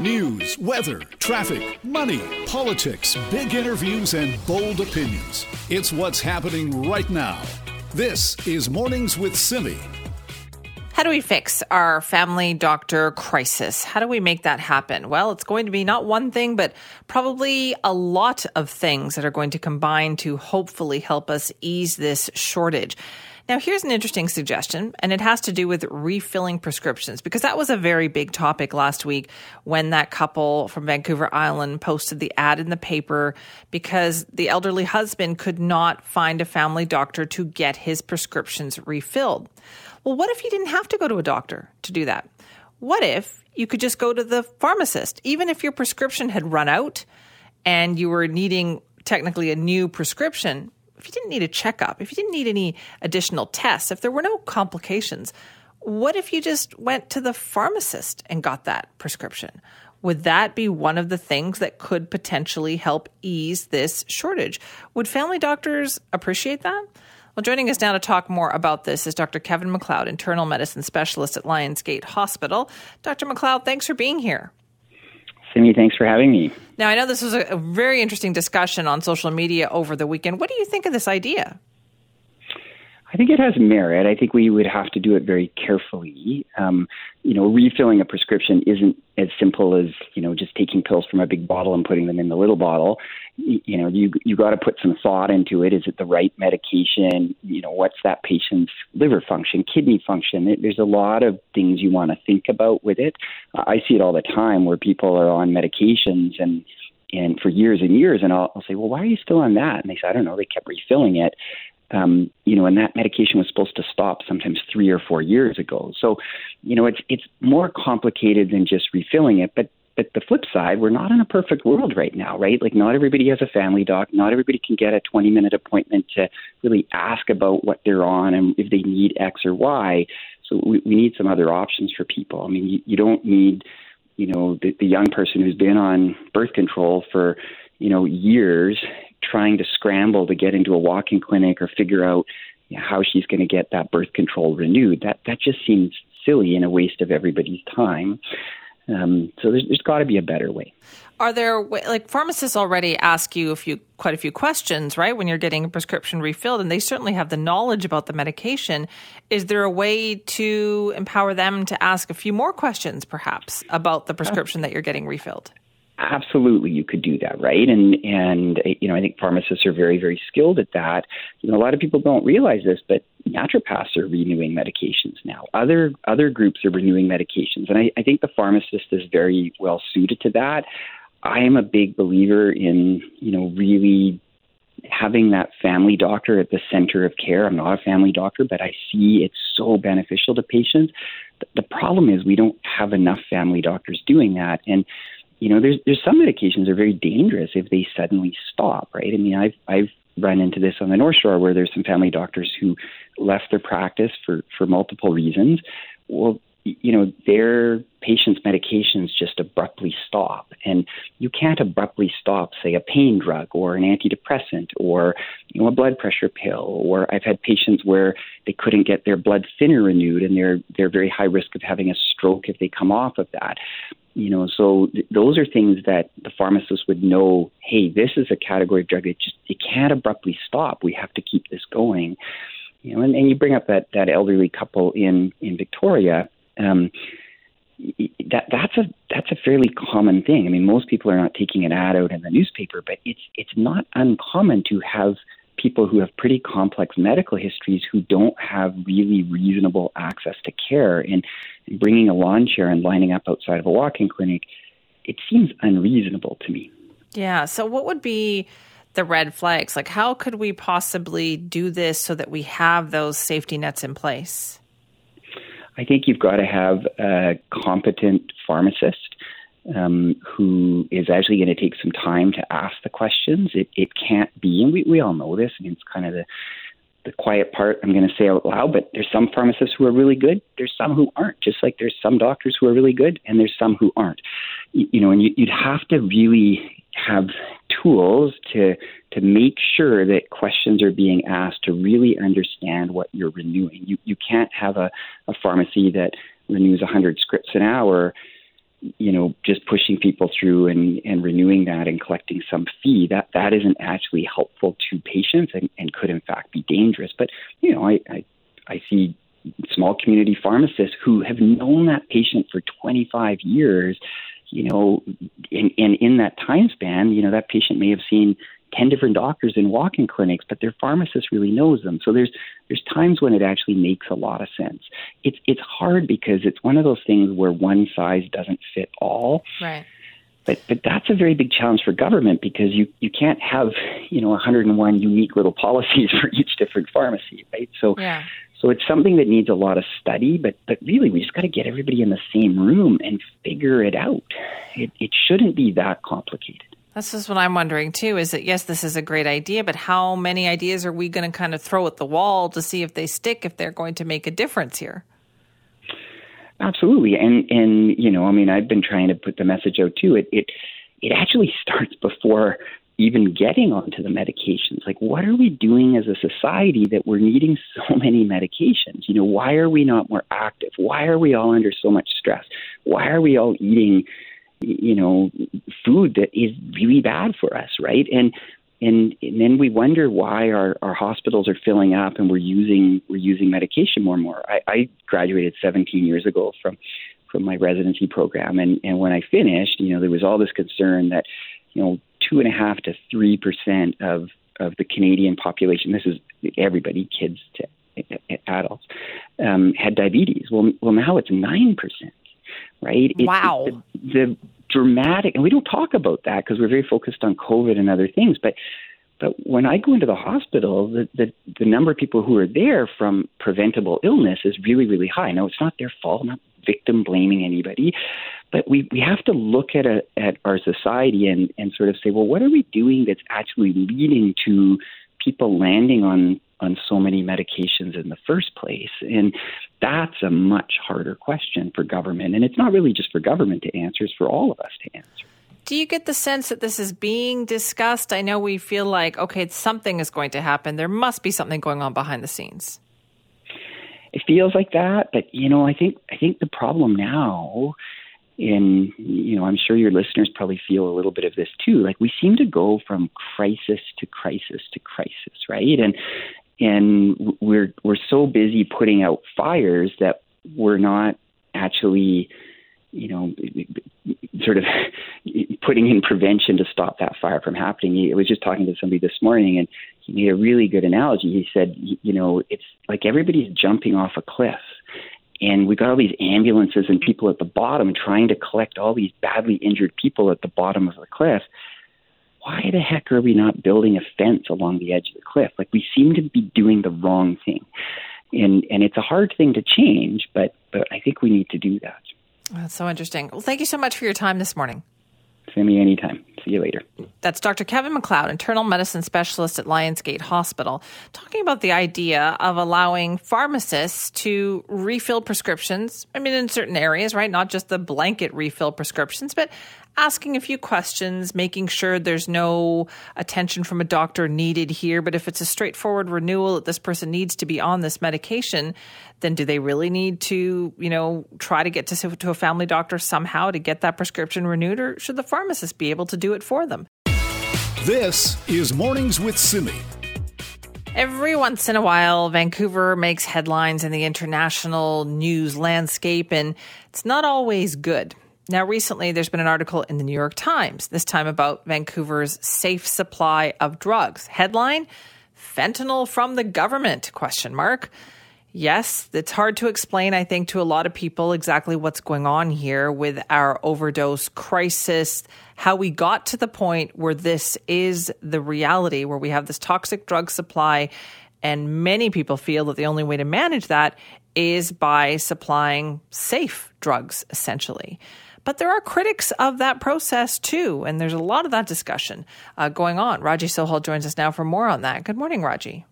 News, weather, traffic, money, politics, big interviews, and bold opinions. It's what's happening right now. This is Mornings with Simi. How do we fix our family doctor crisis? How do we make that happen? Well, it's going to be not one thing, but probably a lot of things that are going to combine to hopefully help us ease this shortage. Now, here's an interesting suggestion, and it has to do with refilling prescriptions because that was a very big topic last week when that couple from Vancouver Island posted the ad in the paper because the elderly husband could not find a family doctor to get his prescriptions refilled. Well, what if you didn't have to go to a doctor to do that? What if you could just go to the pharmacist, even if your prescription had run out and you were needing technically a new prescription? If you didn't need a checkup, if you didn't need any additional tests, if there were no complications, what if you just went to the pharmacist and got that prescription? Would that be one of the things that could potentially help ease this shortage? Would family doctors appreciate that? Well, joining us now to talk more about this is Dr. Kevin McLeod, internal medicine specialist at Lionsgate Hospital. Dr. McLeod, thanks for being here. Simi, thanks for having me. Now, I know this was a, very interesting discussion on social media over the weekend. What do you think of this idea? I think it has merit. I think we would have to do it very carefully. Um, you know, refilling a prescription isn't as simple as you know just taking pills from a big bottle and putting them in the little bottle. You, you know, you you got to put some thought into it. Is it the right medication? You know, what's that patient's liver function, kidney function? There's a lot of things you want to think about with it. I see it all the time where people are on medications and and for years and years, and I'll, I'll say, well, why are you still on that? And they say, I don't know. They kept refilling it um, you know, and that medication was supposed to stop sometimes three or four years ago. So, you know, it's it's more complicated than just refilling it. But but the flip side, we're not in a perfect world right now, right? Like not everybody has a family doc. Not everybody can get a 20 minute appointment to really ask about what they're on and if they need X or Y. So we, we need some other options for people. I mean, you, you don't need, you know, the, the young person who's been on birth control for, you know, years trying to scramble to get into a walk-in clinic or figure out you know, how she's going to get that birth control renewed. That that just seems silly and a waste of everybody's time. Um, so there's, there's got to be a better way. Are there like pharmacists already ask you a few quite a few questions, right? When you're getting a prescription refilled, and they certainly have the knowledge about the medication. Is there a way to empower them to ask a few more questions, perhaps, about the prescription that you're getting refilled? Absolutely you could do that right? And and you know i think pharmacists are very very skilled at that. You know a lot of people don't realize this but naturopaths are renewing medications now. Other other groups are renewing medications. And i, I think the pharmacist is very well suited to that. I am a big believer in you know really having that family doctor at the center of care. I'm not a family doctor but i see it's so beneficial to patients. The problem is we don't have enough family doctors doing that. And you know, there's there's some medications are very dangerous if they suddenly stop, right? I mean, I've I've run into this on the North Shore where there's some family doctors who left their practice for for multiple reasons. Well, you know, their patients' medications just abruptly stop. And you can't abruptly stop, say, a pain drug or an antidepressant or, you know, a blood pressure pill. Or I've had patients where they couldn't get their blood thinner renewed and they're they're very high risk of having a stroke if they come off of that. You know, so th- those are things that the pharmacist would know, hey, this is a category of drug that just it can't abruptly stop. We have to keep this going. You know, and, and you bring up that, that elderly couple in, in Victoria um, that that's a that's a fairly common thing. I mean, most people are not taking an ad out in the newspaper, but it's it's not uncommon to have people who have pretty complex medical histories who don't have really reasonable access to care. And bringing a lawn chair and lining up outside of a walk-in clinic, it seems unreasonable to me. Yeah. So, what would be the red flags? Like, how could we possibly do this so that we have those safety nets in place? I think you've got to have a competent pharmacist um, who is actually going to take some time to ask the questions. It, it can't be, and we, we all know this, mean, it's kind of the, the quiet part I'm going to say out loud, but there's some pharmacists who are really good. There's some who aren't, just like there's some doctors who are really good, and there's some who aren't. You, you know, and you, you'd have to really have tools to to make sure that questions are being asked to really understand what you're renewing. You you can't have a, a pharmacy that renews 100 scripts an hour you know, just pushing people through and, and renewing that and collecting some fee, that, that isn't actually helpful to patients and, and could in fact be dangerous. But, you know, I, I, I see small community pharmacists who have known that patient for 25 years, you know, and, and in that time span, you know, that patient may have seen 10 different doctors in walk-in clinics, but their pharmacist really knows them. So there's there's times when it actually makes a lot of sense. It's it's hard because it's one of those things where one size doesn't fit all. Right. But but that's a very big challenge for government because you you can't have, you know, 101 unique little policies for each different pharmacy, right? So yeah. So it's something that needs a lot of study, but but really we just got to get everybody in the same room and figure it out. It it shouldn't be that complicated. This is what I'm wondering too is that yes, this is a great idea, but how many ideas are we going to kind of throw at the wall to see if they stick, if they're going to make a difference here? Absolutely. And and you know, I mean I've been trying to put the message out too. It it it actually starts before even getting onto the medications. Like what are we doing as a society that we're needing so many medications? You know, why are we not more active? Why are we all under so much stress? Why are we all eating you know, food that is really bad for us, right? And and, and then we wonder why our, our hospitals are filling up and we're using we're using medication more and more. I, I graduated 17 years ago from from my residency program, and and when I finished, you know, there was all this concern that you know two and a half to three percent of of the Canadian population. This is everybody, kids to adults, um, had diabetes. Well, well, now it's nine percent right? Wow. It, the, the dramatic, and we don't talk about that because we're very focused on COVID and other things, but but when I go into the hospital, the, the, the number of people who are there from preventable illness is really, really high. Now, it's not their fault, I'm not victim blaming anybody, but we, we have to look at, a, at our society and, and sort of say, well, what are we doing that's actually leading to people landing on on so many medications in the first place? And that's a much harder question for government. And it's not really just for government to answer, it's for all of us to answer. Do you get the sense that this is being discussed? I know we feel like, okay, something is going to happen. There must be something going on behind the scenes. It feels like that, but you know, I think I think the problem now in you know, I'm sure your listeners probably feel a little bit of this too. Like we seem to go from crisis to crisis to crisis, right? And and we're we're so busy putting out fires that we're not actually you know sort of putting in prevention to stop that fire from happening. I was just talking to somebody this morning and he made a really good analogy. He said, you know, it's like everybody's jumping off a cliff and we got all these ambulances and people at the bottom trying to collect all these badly injured people at the bottom of the cliff why the heck are we not building a fence along the edge of the cliff? Like we seem to be doing the wrong thing. And and it's a hard thing to change, but but I think we need to do that. That's so interesting. Well, thank you so much for your time this morning. Simi, anytime. See you later. That's Dr. Kevin McLeod, internal medicine specialist at Lionsgate Hospital, talking about the idea of allowing pharmacists to refill prescriptions. I mean, in certain areas, right? Not just the blanket refill prescriptions, but asking a few questions, making sure there's no attention from a doctor needed here. But if it's a straightforward renewal that this person needs to be on this medication, then do they really need to, you know, try to get to, to a family doctor somehow to get that prescription renewed, or should the pharmacist be able to do it for them? This is Mornings with Simi. Every once in a while, Vancouver makes headlines in the international news landscape, and it's not always good. Now, recently, there's been an article in the New York Times, this time about Vancouver's safe supply of drugs. Headline: Fentanyl from the government? Question mark. Yes, it's hard to explain, I think, to a lot of people exactly what's going on here with our overdose crisis, how we got to the point where this is the reality, where we have this toxic drug supply. And many people feel that the only way to manage that is by supplying safe drugs, essentially. But there are critics of that process too, and there's a lot of that discussion uh, going on. Raji Sohal joins us now for more on that. Good morning, Raji.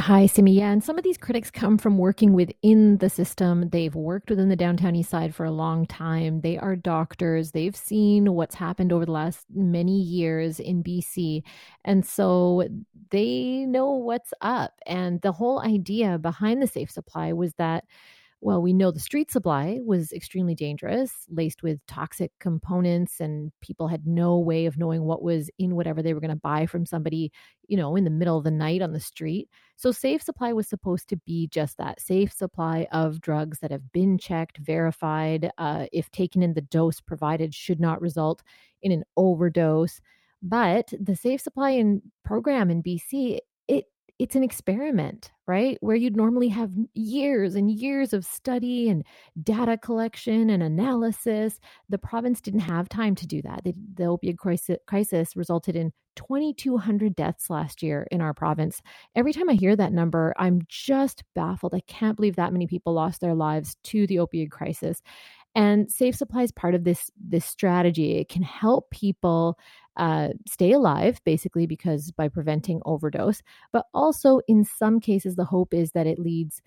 Hi, Simi. Yeah, and some of these critics come from working within the system. They've worked within the downtown east side for a long time. They are doctors. They've seen what's happened over the last many years in BC. And so they know what's up. And the whole idea behind the safe supply was that well, we know the street supply was extremely dangerous, laced with toxic components, and people had no way of knowing what was in whatever they were going to buy from somebody, you know, in the middle of the night on the street. So, safe supply was supposed to be just that safe supply of drugs that have been checked, verified, uh, if taken in the dose provided, should not result in an overdose. But the safe supply in program in BC, it it's an experiment, right? Where you'd normally have years and years of study and data collection and analysis. The province didn't have time to do that. The, the opioid crisis, crisis resulted in 2,200 deaths last year in our province. Every time I hear that number, I'm just baffled. I can't believe that many people lost their lives to the opioid crisis. And Safe Supply is part of this this strategy. It can help people uh, stay alive, basically, because by preventing overdose, but also in some cases, the hope is that it leads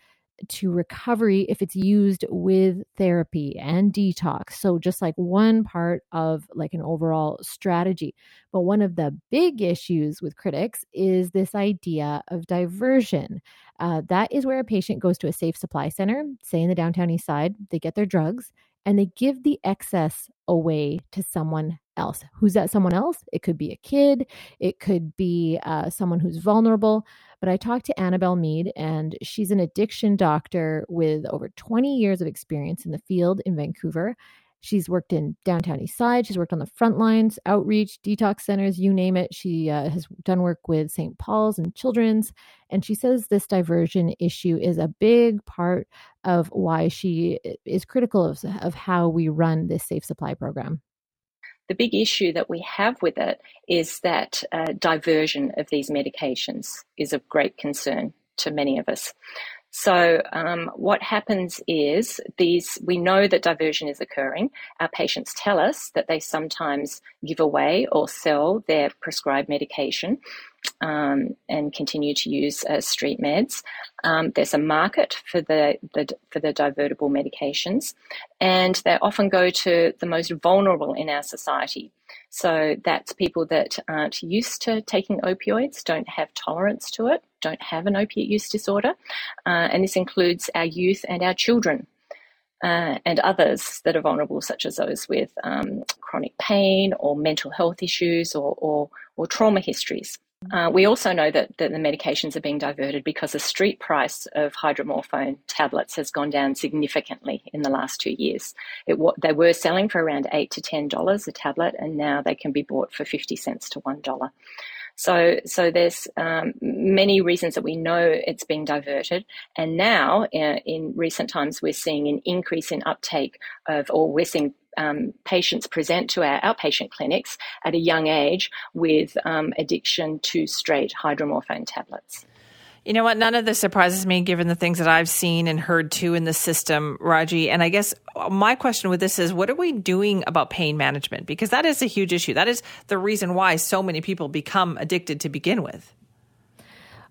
to recovery if it's used with therapy and detox. So just like one part of like an overall strategy. But one of the big issues with critics is this idea of diversion. Uh, that is where a patient goes to a safe supply center, say in the downtown east side, they get their drugs and they give the excess away to someone else. Who's that someone else? It could be a kid, it could be uh, someone who's vulnerable. But I talked to Annabelle Mead, and she's an addiction doctor with over 20 years of experience in the field in Vancouver. She's worked in downtown East Side. She's worked on the front lines, outreach, detox centers, you name it. She uh, has done work with St. Paul's and Children's. And she says this diversion issue is a big part of why she is critical of, of how we run this safe supply program. The big issue that we have with it is that uh, diversion of these medications is of great concern to many of us. So um, what happens is these we know that diversion is occurring. Our patients tell us that they sometimes give away or sell their prescribed medication um, and continue to use uh, street meds. Um, there's a market for the, the for the divertible medications, and they often go to the most vulnerable in our society. So that's people that aren't used to taking opioids, don't have tolerance to it, don't have an opiate use disorder, uh, and this includes our youth and our children. Uh, and others that are vulnerable, such as those with um, chronic pain or mental health issues or, or, or trauma histories. Uh, we also know that, that the medications are being diverted because the street price of hydromorphone tablets has gone down significantly in the last two years. It, they were selling for around eight to ten dollars a tablet, and now they can be bought for fifty cents to one dollar. So, so there's um, many reasons that we know it's being diverted, and now uh, in recent times we're seeing an increase in uptake of, or we're seeing um, patients present to our outpatient clinics at a young age with um, addiction to straight hydromorphone tablets. You know what? None of this surprises me given the things that I've seen and heard too in the system, Raji. And I guess my question with this is what are we doing about pain management? Because that is a huge issue. That is the reason why so many people become addicted to begin with.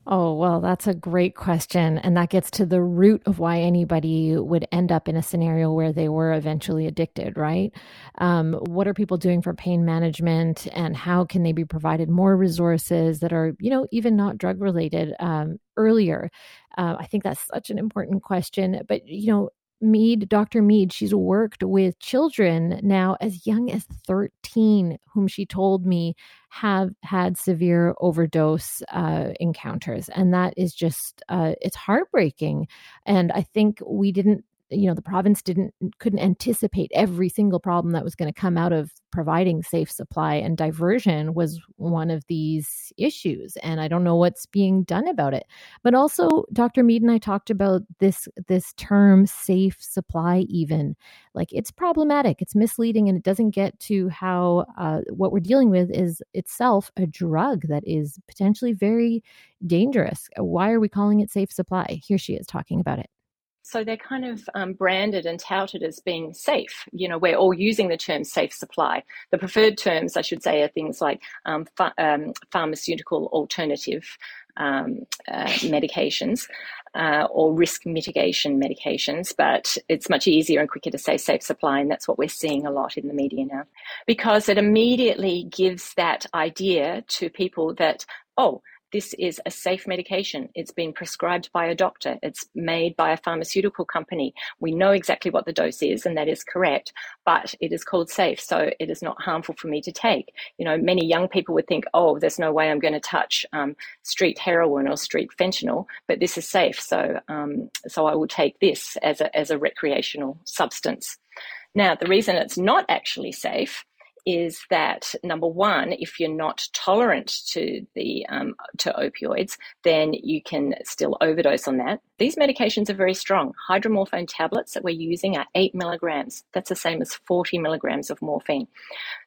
Oh, well, that's a great question. And that gets to the root of why anybody would end up in a scenario where they were eventually addicted, right? Um, what are people doing for pain management and how can they be provided more resources that are, you know, even not drug related um, earlier? Uh, I think that's such an important question. But, you know, Mead, Dr. Mead, she's worked with children now as young as 13, whom she told me have had severe overdose uh, encounters. And that is just, uh, it's heartbreaking. And I think we didn't you know the province didn't couldn't anticipate every single problem that was going to come out of providing safe supply and diversion was one of these issues and i don't know what's being done about it. But also dr mead and i talked about this this term safe supply even. Like it's problematic it's misleading and it doesn't get to how uh, what we're dealing with is itself a drug that is potentially very dangerous. Why are we calling it safe supply? Here she is talking about it So they're kind of um, branded and touted as being safe. You know, we're all using the term safe supply. The preferred terms, I should say, are things like um, um, pharmaceutical alternative um, uh, medications uh, or risk mitigation medications, but it's much easier and quicker to say safe supply, and that's what we're seeing a lot in the media now because it immediately gives that idea to people that, oh, this is a safe medication. It's been prescribed by a doctor. It's made by a pharmaceutical company. We know exactly what the dose is, and that is correct, but it is called safe. So it is not harmful for me to take. You know, many young people would think, oh, there's no way I'm going to touch um, street heroin or street fentanyl, but this is safe. So, um, so I will take this as a, as a recreational substance. Now, the reason it's not actually safe is that number one, if you're not tolerant to the um, to opioids, then you can still overdose on that. These medications are very strong. Hydromorphone tablets that we're using are eight milligrams. That's the same as 40 milligrams of morphine.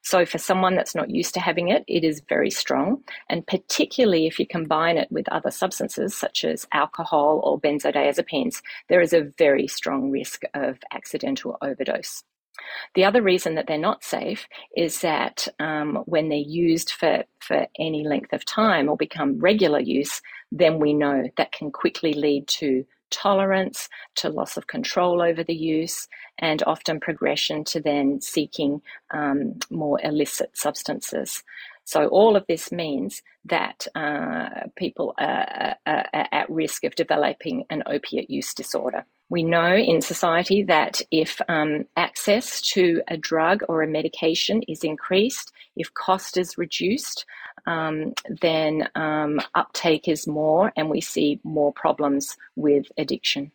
So for someone that's not used to having it, it is very strong. And particularly if you combine it with other substances such as alcohol or benzodiazepines, there is a very strong risk of accidental overdose. The other reason that they're not safe is that um, when they're used for, for any length of time or become regular use, then we know that can quickly lead to tolerance, to loss of control over the use, and often progression to then seeking um, more illicit substances. So, all of this means that uh, people are, are, are at risk of developing an opiate use disorder. We know in society that if um, access to a drug or a medication is increased, if cost is reduced, um, then um, uptake is more, and we see more problems with addiction.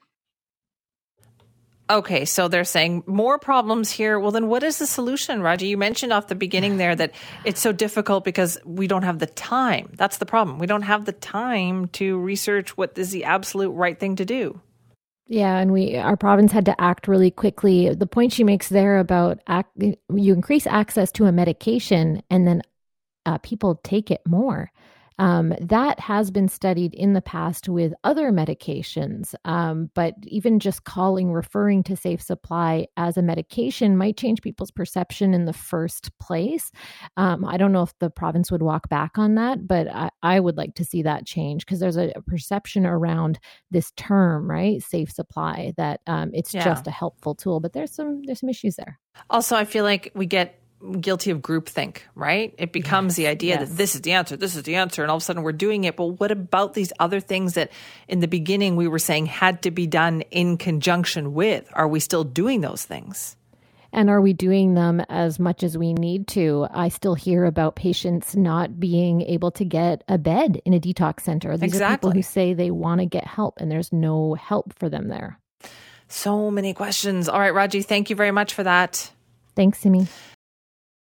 Okay, so they're saying more problems here. Well, then what is the solution, Raji? You mentioned off the beginning there that it's so difficult because we don't have the time. That's the problem. We don't have the time to research what is the absolute right thing to do. Yeah, and we our province had to act really quickly. The point she makes there about act, you increase access to a medication and then uh, people take it more. Um, that has been studied in the past with other medications, um, but even just calling, referring to safe supply as a medication might change people's perception in the first place. Um, I don't know if the province would walk back on that, but I, I would like to see that change because there's a, a, perception around this term, right? Safe supply, that um, it's yeah. just a helpful tool, but there's some there's some issues there. Also, I feel like we get guilty of groupthink, right? It becomes yes, the idea yes. that this is the answer, this is the answer, and all of a sudden we're doing it. But what about these other things that in the beginning we were saying had to be done in conjunction with? Are we still doing those things? And are we doing them as much as we need to? I still hear about patients not being able to get a bed in a detox center. These exactly. are people who say they want to get help and there's no help for them there. So many questions. All right, Raji, thank you very much for that. Thanks, Simi.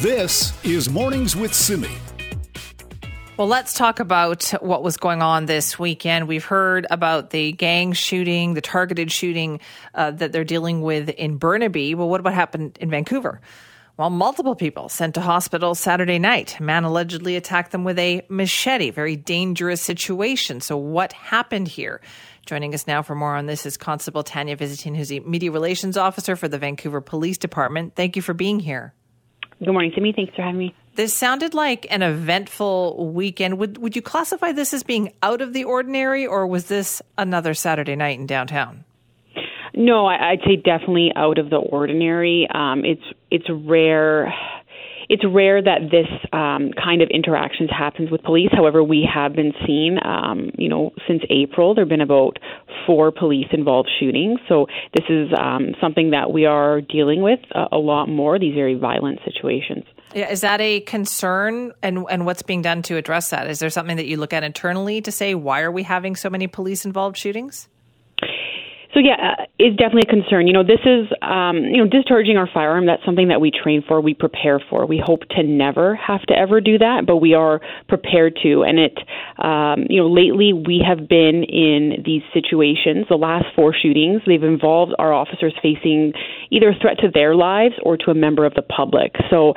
This is Mornings with Simi. Well, let's talk about what was going on this weekend. We've heard about the gang shooting, the targeted shooting uh, that they're dealing with in Burnaby. Well, what about happened in Vancouver? Well, multiple people sent to hospital Saturday night. A man allegedly attacked them with a machete. Very dangerous situation. So, what happened here? Joining us now for more on this is Constable Tanya Visintin, who's the Media Relations Officer for the Vancouver Police Department. Thank you for being here. Good morning, Simi. Thanks for having me. This sounded like an eventful weekend. Would would you classify this as being out of the ordinary, or was this another Saturday night in downtown? No, I'd say definitely out of the ordinary. Um, it's it's rare it's rare that this um, kind of interactions happens with police. However, we have been seeing, um, you know, since April, there have been about four police-involved shootings. So this is um, something that we are dealing with a, a lot more. These very violent situations. Yeah, is that a concern, and and what's being done to address that? Is there something that you look at internally to say why are we having so many police-involved shootings? So yeah, uh, it's definitely a concern. You know, this is um, you know discharging our firearm. That's something that we train for, we prepare for. We hope to never have to ever do that, but we are prepared to. And it, um, you know, lately we have been in these situations. The last four shootings, they've involved our officers facing either a threat to their lives or to a member of the public. So.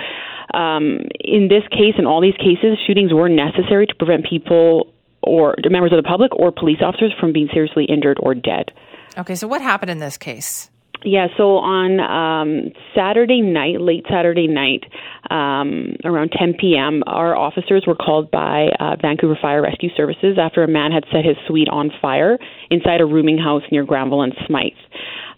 Um, in this case, in all these cases, shootings were necessary to prevent people or members of the public or police officers from being seriously injured or dead. Okay, so what happened in this case? Yeah, so on um, Saturday night, late Saturday night, um, around 10 p.m., our officers were called by uh, Vancouver Fire Rescue Services after a man had set his suite on fire inside a rooming house near Granville and Smithe.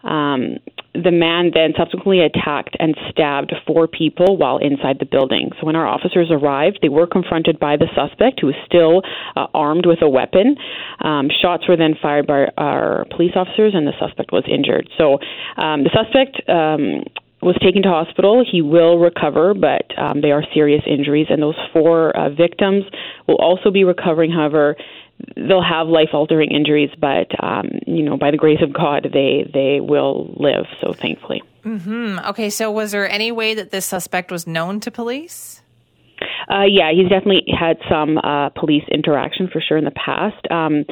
Um, the man then subsequently attacked and stabbed four people while inside the building. So when our officers arrived, they were confronted by the suspect, who was still uh, armed with a weapon. Um, shots were then fired by our police officers, and the suspect was injured. So um, the suspect. Um, was taken to hospital. He will recover, but um, they are serious injuries, and those four uh, victims will also be recovering. However, they'll have life altering injuries, but um, you know, by the grace of God, they they will live. So thankfully. Mm-hmm. Okay, so was there any way that this suspect was known to police? Uh, yeah, he's definitely had some uh, police interaction for sure in the past. Um,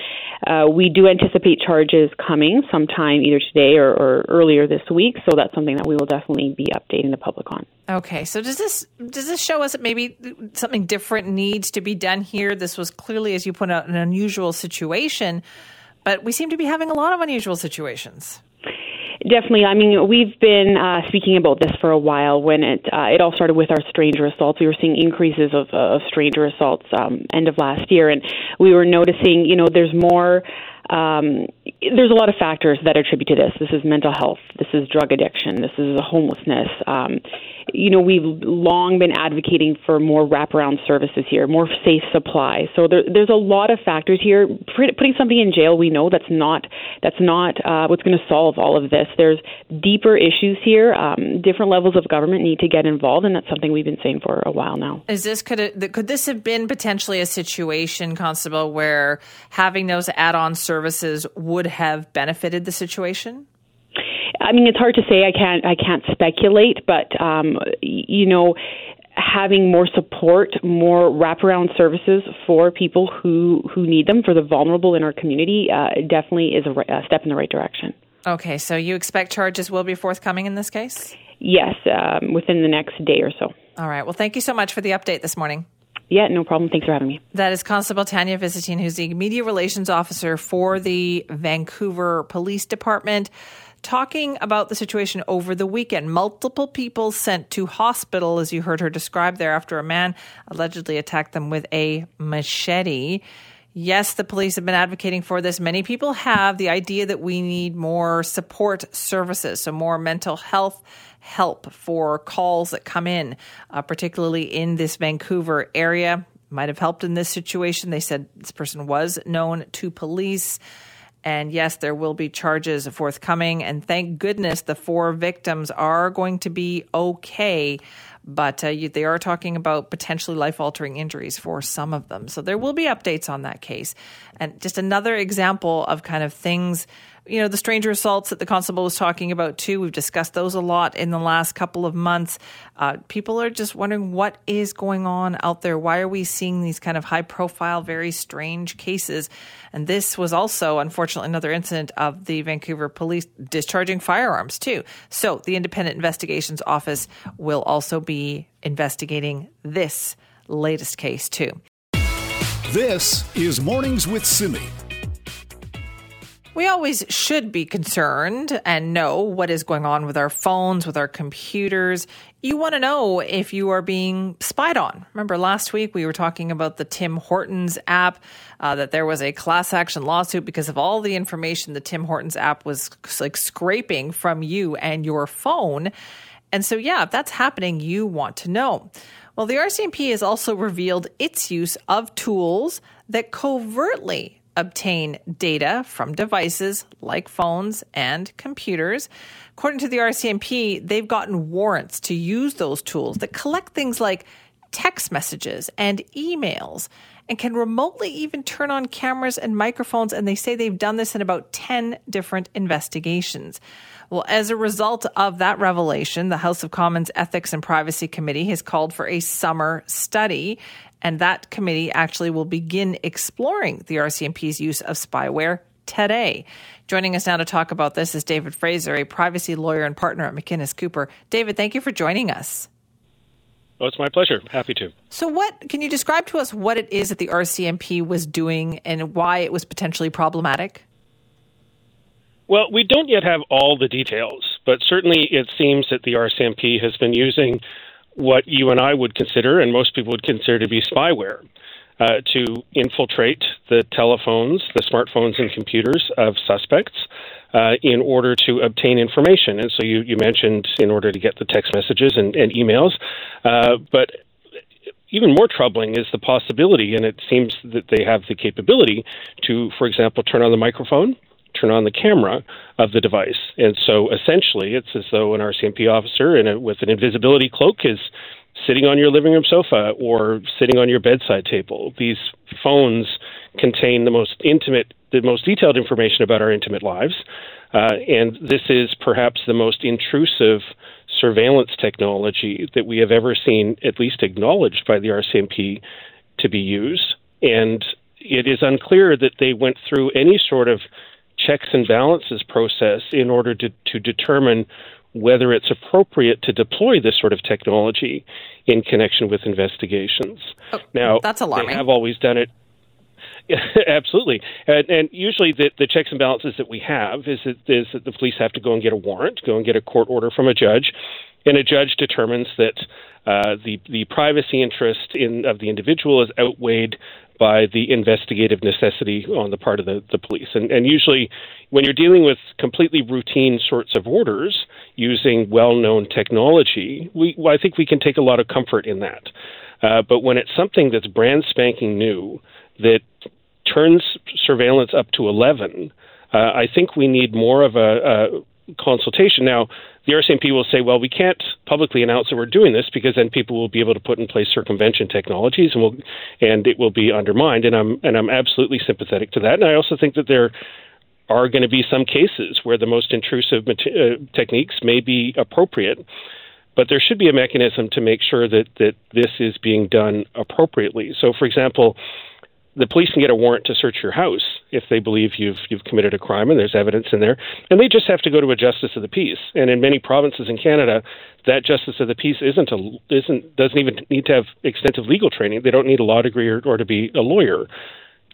uh, we do anticipate charges coming sometime either today or, or, earlier this week, so that's something that we will definitely be updating the public on. Okay, so does this does this show us that maybe something different needs to be done here? This was clearly, as you point out, an unusual situation, but we seem to be having a lot of unusual situations. Definitely. I mean, we've been uh, speaking about this for a while. When it uh, it all started with our stranger assaults, we were seeing increases of, of stranger assaults um, end of last year, and we were noticing, you know, there's more. Um, there's a lot of factors that attribute to this. This is mental health. This is drug addiction. This is homelessness. Um, you know, we've long been advocating for more wraparound services here, more safe supply. So there, there's a lot of factors here. Putting somebody in jail, we know that's not that's not uh, what's going to solve all of this. There's deeper issues here. Um, different levels of government need to get involved, and that's something we've been saying for a while now. Is this could it, could this have been potentially a situation, Constable, where having those add-on services would have benefited the situation? I mean, it's hard to say. I can't. I can't speculate, but um, you know, having more support, more wraparound services for people who who need them, for the vulnerable in our community, uh, definitely is a, a, step in the right direction. Okay, so you expect charges will be forthcoming in this case? Yes, um, within the next day or so. All right. Well, thank you so much for the update this morning. Yeah, no problem. Thanks for having me. That is Constable Tanya Visintin, who's the media relations officer for the Vancouver Police Department talking about the situation over the weekend. Multiple people sent to hospital, as you heard her describe there, after a man allegedly attacked them with a machete. Yes, the police have been advocating for this. Many people have the idea that we need more support services, so more mental health help for calls that come in, uh, particularly in this Vancouver area. Might have helped in this situation. They said this person was known to police. And yes, there will be charges forthcoming. And thank goodness the four victims are going to be okay. But uh, they are talking about potentially life altering injuries for some of them. So there will be updates on that case. And just another example of kind of things you know, the stranger assaults that the constable was talking about too. We've discussed those a lot in the last couple of months. Uh, people are just wondering what is going on out there. Why are we seeing these kind of high profile, very strange cases? And this was also, unfortunately, another incident of the Vancouver police discharging firearms too. So the Independent Investigations Office will also be investigating this latest case too. This is Mornings with Simi. We always should be concerned and know what is going on with our phones, with our computers. You want to know if you are being spied on. Remember last week we were talking about the Tim Hortons app, uh, that there was a class action lawsuit because of all the information the Tim Hortons app was like scraping from you and your phone. And so, yeah, if that's happening, you want to know. Well, the RCMP has also revealed its use of tools that covertly obtain data from devices like phones and computers. According to the RCMP, they've gotten warrants to use those tools that collect things like text messages and emails. and can remotely even turn on cameras and microphones. And they say they've done this in about 10 different investigations. Well, as a result of that revelation, the House of Commons Ethics and Privacy Committee has called for a summer study. And that committee actually will begin exploring the RCMP's use of spyware today. Joining us now to talk about this is David Fraser, a privacy lawyer and partner at McInnes Cooper. David, thank you for joining us. Oh, it's my pleasure. Happy to. So, what can you describe to us what it is that the RCMP was doing and why it was potentially problematic? Well, we don't yet have all the details, but certainly it seems that the RCMP has been using what you and I would consider, and most people would consider to be spyware, uh, to infiltrate the telephones, the smartphones, and computers of suspects uh, in order to obtain information. And so you, you mentioned in order to get the text messages and, and emails, uh, but even more troubling is the possibility, and it seems that they have the capability to, for example, turn on the microphone turn on the camera of the device. And so essentially, it's as though an RCMP officer in a, with an invisibility cloak is sitting on your living room sofa or sitting on your bedside table. These phones contain the most intimate, the most detailed information about our intimate lives. Uh, and this is perhaps the most intrusive surveillance technology that we have ever seen, at least acknowledged by the RCMP, to be used. And it is unclear that they went through any sort of checks and balances process in order to, to determine whether it's appropriate to deploy this sort of technology in connection with investigations. Oh, now, that's alarming. They have always done it. Absolutely, and, and usually the, the, checks and balances that we have is that, is that the police have to go and get a warrant, go and get a court order from a judge, and a judge determines that uh, the the privacy interest in of the individual is outweighed by the investigative necessity on the part of the, the police. And, and usually, when you're dealing with completely routine sorts of orders using well known technology, we, well, I think we can take a lot of comfort in that. Uh, but when it's something that's brand spanking new, that turns surveillance up to 11, uh, I think we need more of a, a consultation. Now, the RCMP will say, well, we can't publicly announce that we're doing this because then people will be able to put in place circumvention technologies and will and it will be undermined. And I'm and I'm absolutely sympathetic to that. And I also think that there are going to be some cases where the most intrusive uh, techniques may be appropriate. But there should be a mechanism to make sure that, that this is being done appropriately. So, for example, the police can get a warrant to search your house if they believe you've you've committed a crime and there's evidence in there, and they just have to go to a justice of the peace. And in many provinces in Canada, that justice of the peace isn't a isn't doesn't even need to have extensive legal training. They don't need a law degree or, or to be a lawyer.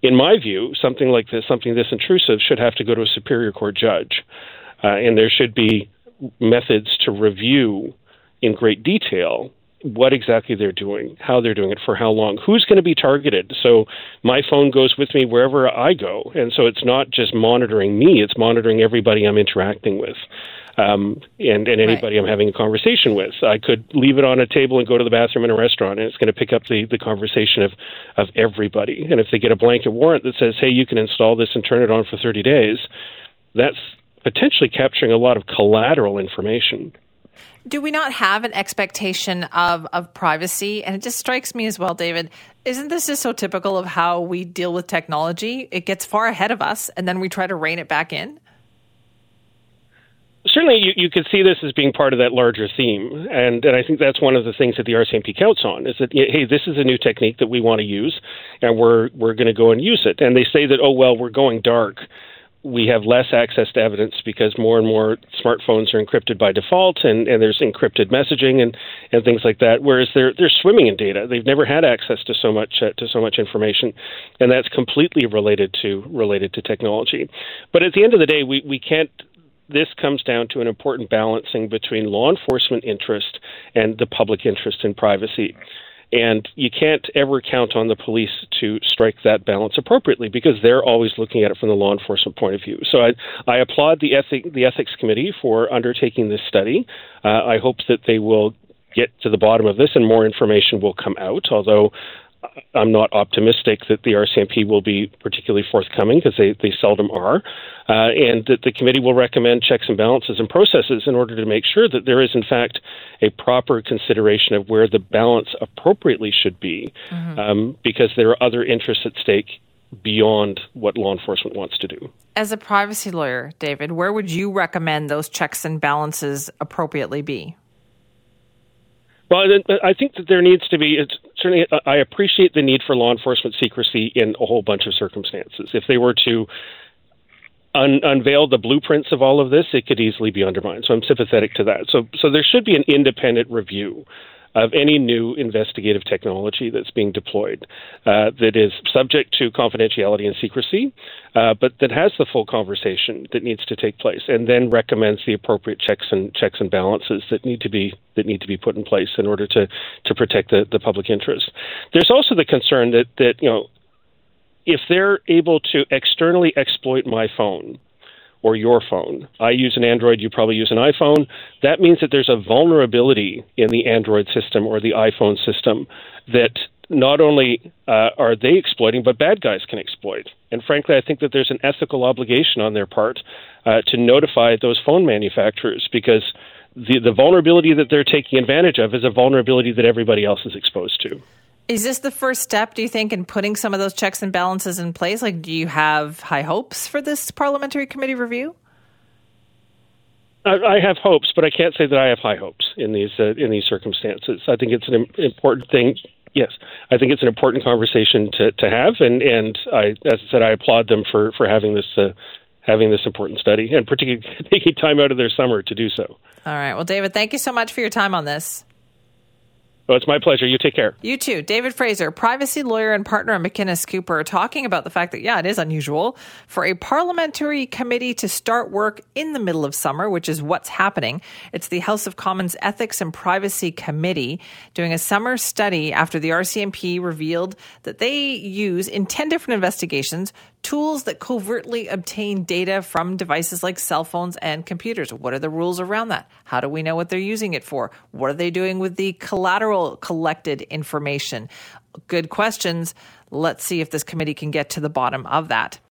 In my view, something like this, something this intrusive, should have to go to a superior court judge, uh, and there should be methods to review in great detail what exactly they're doing, how they're doing it, for how long, who's going to be targeted. So my phone goes with me wherever I go, and so it's not just monitoring me; it's monitoring everybody I'm interacting with. Um, and, and anybody right. I'm having a conversation with. I could leave it on a table and go to the bathroom in a restaurant, and it's going to pick up the, the conversation of, of everybody. And if they get a blanket warrant that says, hey, you can install this and turn it on for 30 days, that's potentially capturing a lot of collateral information. Do we not have an expectation of, of privacy? And it just strikes me as well, David. Isn't this just so typical of how we deal with technology? It gets far ahead of us, and then we try to rein it back in. Certainly, you, you could see this as being part of that larger theme, and and I think that's one of the things that the RCMP counts on is that hey, this is a new technique that we want to use, and we're we're going to go and use it. And they say that oh well, we're going dark we have less access to evidence because more and more smartphones are encrypted by default and, and there's encrypted messaging and, and things like that. Whereas they're they're swimming in data. They've never had access to so much uh, to so much information, and that's completely related to related to technology. But at the end of the day, we, we can't this comes down to an important balancing between law enforcement interest and the public interest in privacy. And you can't ever count on the police to strike that balance appropriately because they're always looking at it from the law enforcement point of view. So I, I applaud the, ethic, the ethics committee for undertaking this study. Uh, I hope that they will get to the bottom of this and more information will come out, although I'm not optimistic that the RCMP will be particularly forthcoming because they, they seldom are, uh, and that the committee will recommend checks and balances and processes in order to make sure that there is, in fact, a proper consideration of where the balance appropriately should be, mm-hmm. um, because there are other interests at stake beyond what law enforcement wants to do. As a privacy lawyer, David, where would you recommend those checks and balances appropriately be? Well, uh, I think that there needs to be. certainly, uh, I appreciate the need for law enforcement secrecy in a whole bunch of circumstances. If they were to un- unveil the blueprints of all of this, it could easily be undermined. So I'm sympathetic to that. So, so there should be an independent review of any new investigative technology that's being deployed uh, that is subject to confidentiality and secrecy, uh, but that has the full conversation that needs to take place, and then recommends the appropriate checks and checks and balances that need to be that need to be put in place in order to to protect the, the public interest. There's also the concern that that you know if they're able to externally exploit my phone or your phone. I use an Android, you probably use an iPhone. That means that there's a vulnerability in the Android system or the iPhone system that not only uh, are they exploiting, but bad guys can exploit. And frankly, I think that there's an ethical obligation on their part uh, to notify those phone manufacturers because the, the vulnerability that they're taking advantage of is a vulnerability that everybody else is exposed to. Is this the first step, do you think, in putting some of those checks and balances in place? Like, do you have high hopes for this parliamentary committee review? I have hopes, but I can't say that I have high hopes in these uh, in these circumstances. I think it's an important thing. Yes, I think it's an important conversation to, to have, and and I, as I said, I applaud them for for having this uh, having this important study, and particularly taking time out of their summer to do so. All right. Well, David, thank you so much for your time on this. Well, it's my pleasure. You take care. You too. David Fraser, privacy lawyer and partner at McInnes Cooper, talking about the fact that, yeah, it is unusual for a parliamentary committee to start work in the middle of summer, which is what's happening. It's the House of Commons Ethics and Privacy Committee doing a summer study after the RCMP revealed that they use in 10 different investigations tools that covertly obtain data from devices like cell phones and computers. What are the rules around that? How do we know what they're using it for? What are they doing with the collateral collected information? Good questions. Let's see if this committee can get to the bottom of that.